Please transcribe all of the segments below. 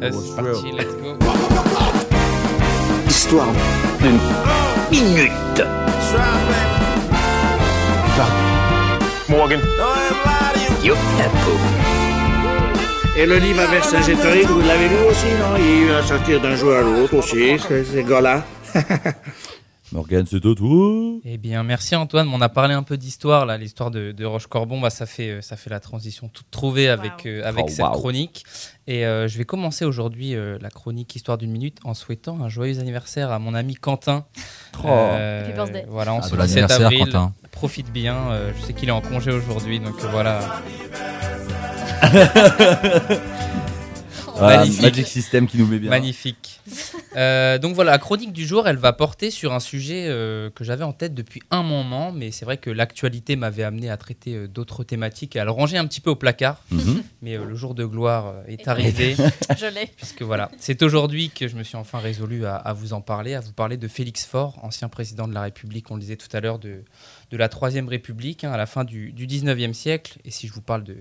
Euh, c'est c'est parti, let's go. Histoire d'une minute. Morgan. Et le livre à Vercingétorix, vous l'avez lu aussi, non? Il va sortir d'un jour à l'autre aussi, ces, ces gars-là. Morgan, c'est à toi. Eh bien, merci Antoine. On a parlé un peu d'histoire, là, l'histoire de, de Roche-Corbon. Bah, ça, fait, euh, ça fait la transition toute trouvée avec, euh, avec Oh, cette wow. chronique. Et euh, je vais commencer aujourd'hui euh, la chronique Histoire d'une minute en souhaitant un joyeux anniversaire à mon ami Quentin. Oh. Euh, Happy birthday. Voilà, en Ah, ce bon 7 anniversaire, avril. Quentin. Profite bien. euh, je sais qu'il est en congé aujourd'hui, donc euh, voilà. Voilà, Magnifique. Magic System qui nous met bien. Magnifique. Euh, donc voilà, la chronique du jour, elle va porter sur un sujet euh, que j'avais en tête depuis un moment, mais c'est vrai que l'actualité m'avait amené à traiter euh, d'autres thématiques et à le ranger un petit peu au placard. Mhm. Mais euh, le jour de gloire euh, est arrivé, Je l'ai. puisque voilà, c'est aujourd'hui que je me suis enfin résolu à, à vous en parler, à vous parler de Félix Faure, ancien président de la République, on le disait tout à l'heure, de, de la Troisième République, hein, à la fin du, du 19e siècle. Et si je vous parle de,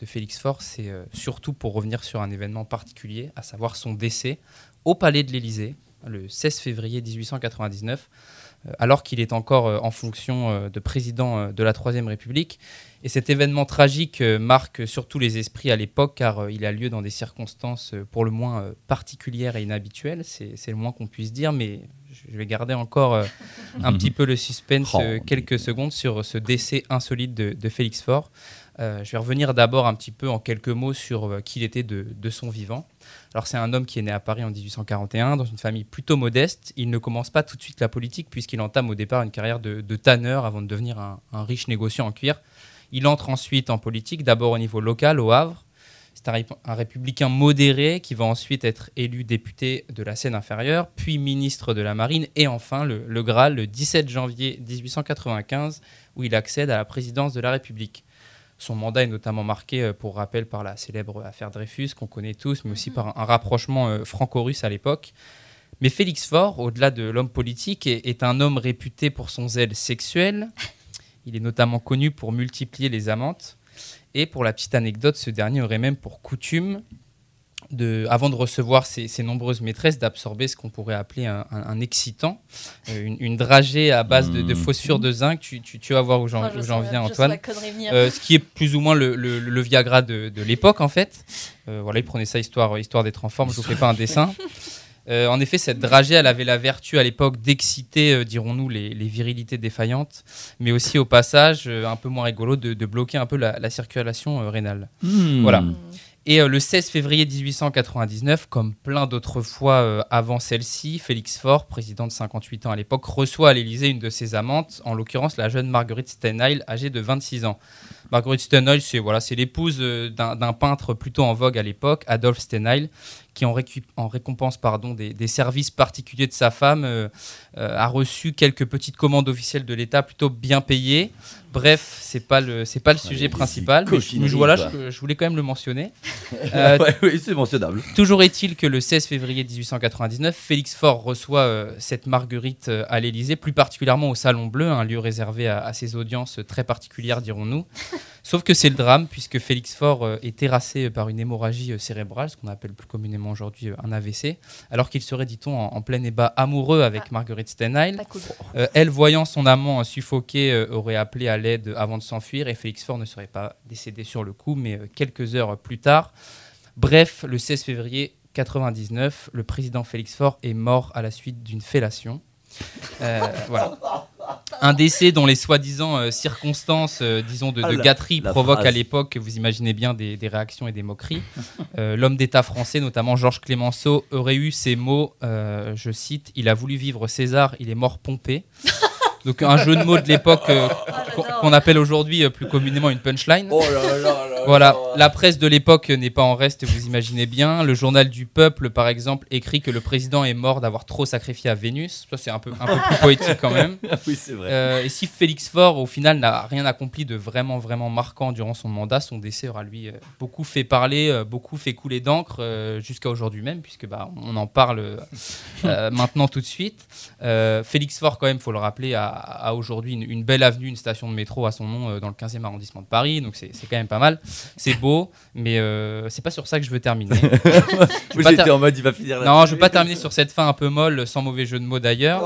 de Félix Faure, c'est euh, surtout pour revenir sur un événement particulier, à savoir son décès au Palais de l'Élysée, le 16 février 1899, euh, alors qu'il est encore euh, en fonction euh, de président de la Troisième République. Et cet événement tragique marque surtout les esprits à l'époque, car il a lieu dans des circonstances pour le moins particulières et inhabituelles, c'est le moins qu'on puisse dire, mais je vais garder encore un petit peu le suspense Oh, quelques secondes sur ce décès insolite de, de Félix Faure. Euh, je vais revenir d'abord un petit peu en quelques mots sur qui il était de, de son vivant. Alors c'est un homme qui est né à Paris en 1841 dans une famille plutôt modeste. Il ne commence pas tout de suite la politique puisqu'il entame au départ une carrière de, tanneur avant de devenir un, riche négociant en cuir. Il entre ensuite en politique, d'abord au niveau local au Havre. C'est un républicain modéré qui va ensuite être élu député de la Seine inférieure, puis ministre de la Marine et enfin le, le Graal le 17 janvier 1895 où il accède à la présidence de la République. Son mandat est notamment marqué, euh, pour rappel, par la célèbre affaire Dreyfus, qu'on connaît tous, mais aussi par un, rapprochement euh, franco-russe à l'époque. Mais Félix Faure, au-delà de l'homme politique, est, est un homme réputé pour son zèle sexuel. Il est notamment connu pour multiplier les amantes. Et pour la petite anecdote, ce dernier aurait même pour coutume, de, avant de recevoir ses, ses nombreuses maîtresses, d'absorber ce qu'on pourrait appeler un, un- un excitant, euh, une, une dragée à base de, de Mmh. phosphore de zinc. Tu, tu- tu vas voir où j'en Oh, je où j'en sens- viens, Antoine. Euh, ce qui est plus ou moins le, le- le Viagra de, de l'époque en fait. Euh, voilà, il prenait ça histoire, histoire d'être en forme. Je vous fais pas un dessin. Euh, en effet, cette dragée, elle avait la vertu à l'époque d'exciter, euh, dirons-nous, les, les virilités défaillantes, mais aussi au passage, euh, un peu moins rigolo, de, de bloquer un peu la, la circulation euh, rénale. Hmm. Voilà. Et euh, le 16 février 1899, comme plein d'autres fois euh, avant celle-ci, Félix Faure, président de 58 ans à l'époque, reçoit à l'Élysée une de ses amantes, en l'occurrence la jeune Marguerite Stenheil, âgée de 26 ans. Marguerite Stenheil, c'est l'épouse euh, d'un d'un peintre plutôt en vogue à l'époque, Adolphe Stenheil, qui en, récompense pardon, des, des services particuliers de sa femme, euh, euh, a reçu quelques petites commandes officielles de l'État plutôt bien payées. Bref, c'est pas le c'est pas le sujet principal, mais, je- voilà, je, je voulais quand même le mentionner. Euh, ouais, oui, c'est mentionnable. Toujours est-il que le 16 février 1899, Félix Faure reçoit euh, cette Marguerite euh, à l'Élysée, plus particulièrement au Salon Bleu, un lieu réservé à, à ses audiences très particulières, dirons-nous. Sauf que c'est le drame, puisque Félix Faure est terrassé par une hémorragie cérébrale, ce qu'on appelle plus communément aujourd'hui un AVC, alors qu'il serait, dit-on, en, en plein ébat amoureux avec Ah. Marguerite Stenheil. Cool. Euh, elle, voyant son amant suffoqué, euh, aurait appelé à l'aide avant de s'enfuir et Félix Faure ne serait pas décédé sur le coup, mais euh, quelques heures plus tard. Bref, le 16 février 99, le président Félix Faure est mort à la suite d'une fellation. Euh, voilà. Un décès dont les soi-disant euh, circonstances, euh, disons, de, Ah, la- gâterie la provoquent à l'époque, vous imaginez bien, des, des réactions et des moqueries. Euh, L'homme d'État français, notamment Georges Clémenceau, aurait eu ces mots, je cite, Il a voulu vivre César, il est mort pompé. Donc un jeu de mots de l'époque euh, qu'on qu'on appelle aujourd'hui euh, plus communément une punchline. Oh là là là Voilà, la presse de l'époque n'est pas en reste, vous imaginez bien. Le journal du peuple, par exemple, écrit que le président est mort d'avoir trop sacrifié à Vénus. Ça, c'est un peu, un peu plus poétique quand même. Ah oui, c'est vrai. Euh, et si Félix Faure, au final, n'a rien accompli de vraiment, vraiment marquant durant son mandat, son décès aura lui beaucoup fait parler, beaucoup fait couler d'encre jusqu'à aujourd'hui même, puisque bah, on en parle maintenant tout de suite. Félix Faure, quand même, faut le rappeler, a, a aujourd'hui une, une belle avenue, une station de métro à son nom euh, dans le 15e arrondissement de Paris, donc c'est quand même pas mal. c'est beau, mais euh, c'est pas sur ça que je veux terminer. Moi, j'étais ter- en mode, il va finir là. non, je veux pas terminer sur cette fin un peu molle, sans mauvais jeu de mots d'ailleurs.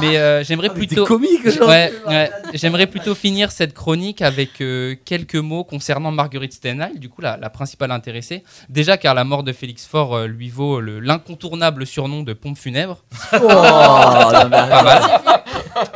Mais euh, j'aimerais Ah, plutôt. comique, genre. Ouais, ouais. J'aimerais plutôt finir cette chronique avec euh, quelques mots concernant Marguerite Stenheim, du coup la, la principale intéressée. Déjà car la mort de Félix Faure euh, lui vaut le- l'incontournable surnom de pompe funèbre. Oh, non, mais Pas mal.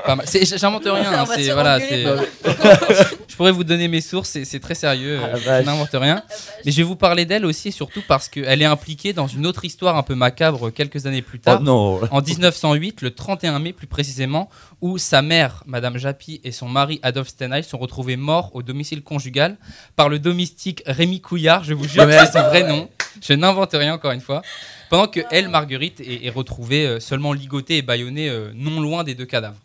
Pas mal. C'est- J'invente rien. Hein, c'est- voilà, je pourrais vous donner mes sources, c'est c'est très sérieux. Ah, euh, je n'invente rien. Mais je vais vous parler d'elle aussi et surtout parce qu'elle est impliquée dans une autre histoire un peu macabre quelques années plus Oh tard. non. En 1908, le 31 mai plus précisément, où sa mère, Madame Japy, et son mari Adolphe Stenheim sont retrouvés morts au domicile conjugal par le domestique Rémi Couillard. Je vous jure, Mais- c'est son vrai nom. Je n'invente rien encore une fois. Pendant que elle, Marguerite, est, est retrouvée euh, seulement ligotée et bâillonnée euh, non loin des deux cadavres.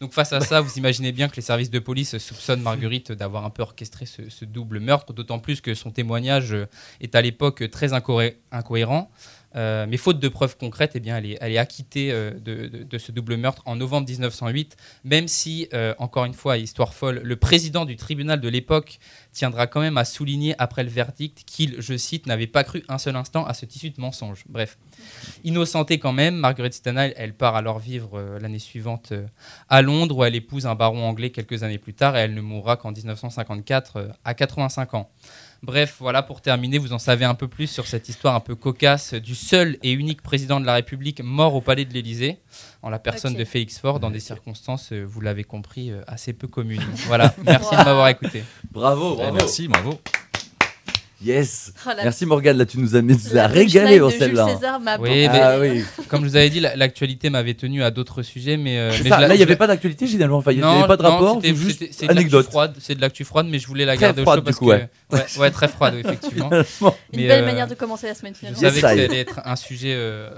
Donc face à ça, vous imaginez bien que les services de police soupçonnent Marguerite d'avoir un peu orchestré ce, ce double meurtre, d'autant plus que son témoignage est à l'époque très incohé- incohérent. Euh, mais faute de preuves concrètes, eh bien, elle, est, acquittée euh, de, ce double meurtre en novembre 1908, même si, euh, encore une fois, histoire folle, le président du tribunal de l'époque tiendra quand même à souligner après le verdict qu'il, je cite, n'avait pas cru un seul instant à ce tissu de mensonge. Bref, innocentée quand même, Marguerite Stenheim, elle part alors vivre l'année suivante à Londres, où elle épouse un baron anglais quelques années plus tard, et elle ne mourra qu'en 1954 euh, à 85 ans. Bref, voilà pour terminer, vous en savez un peu plus sur cette histoire un peu cocasse du seul et unique président de la République mort au palais de l'Élysée, en la personne de Félix Faure, dans des circonstances, euh, vous l'avez compris, euh, assez peu communes. Voilà, merci de m'avoir écouté. Bravo, bravo. merci, bravo. Yes. Oh, la- Merci Morgane, là tu nous as, mis- tu nous as la régalé en celle-là. César m'a Oui, Ah oui. Comme je vous avais dit, la- l'actualité m'avait tenu à d'autres sujets, mais, euh, C'est mais ça, je la- là il n'y je avait la- pas d'actualité finalement, enfin, il n'y avait pas de rapport, c'est juste anecdote. froide, c'est de l'actu froide, mais je voulais la Très garder au froide, chaud du parce coup, que ouais. ouais, ouais, très froide, effectivement. Une Mais, belle euh, manière de commencer la semaine Je finalement. Yes, savais que ça allait être un sujet euh,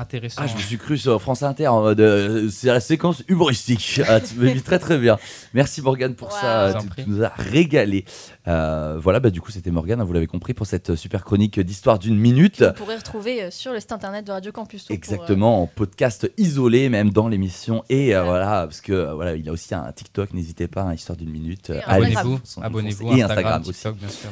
intéressant. Ah, je me suis cru sur France Inter en mode euh, c'est la séquence humoristique. Ah, tu m'as mis très très bien. Merci Morgane pour Wow. ça, tu, nous as régalé. Euh, voilà, bah, du coup c'était Morgane, hein, vous l'avez compris, pour cette super chronique d'histoire d'une minute. Vous pourrez retrouver euh, sur le site internet de Radio Campus. Pour, euh, Exactement, en podcast isolé, même dans l'émission. Et euh, Voilà. parce que euh, voilà, il a aussi un TikTok, n'hésitez pas, hein, histoire d'une minute. Et euh, Instagram. allez-y, Abonnez-vous, abonnez-vous. Et Instagram, Instagram aussi. Bien sûr.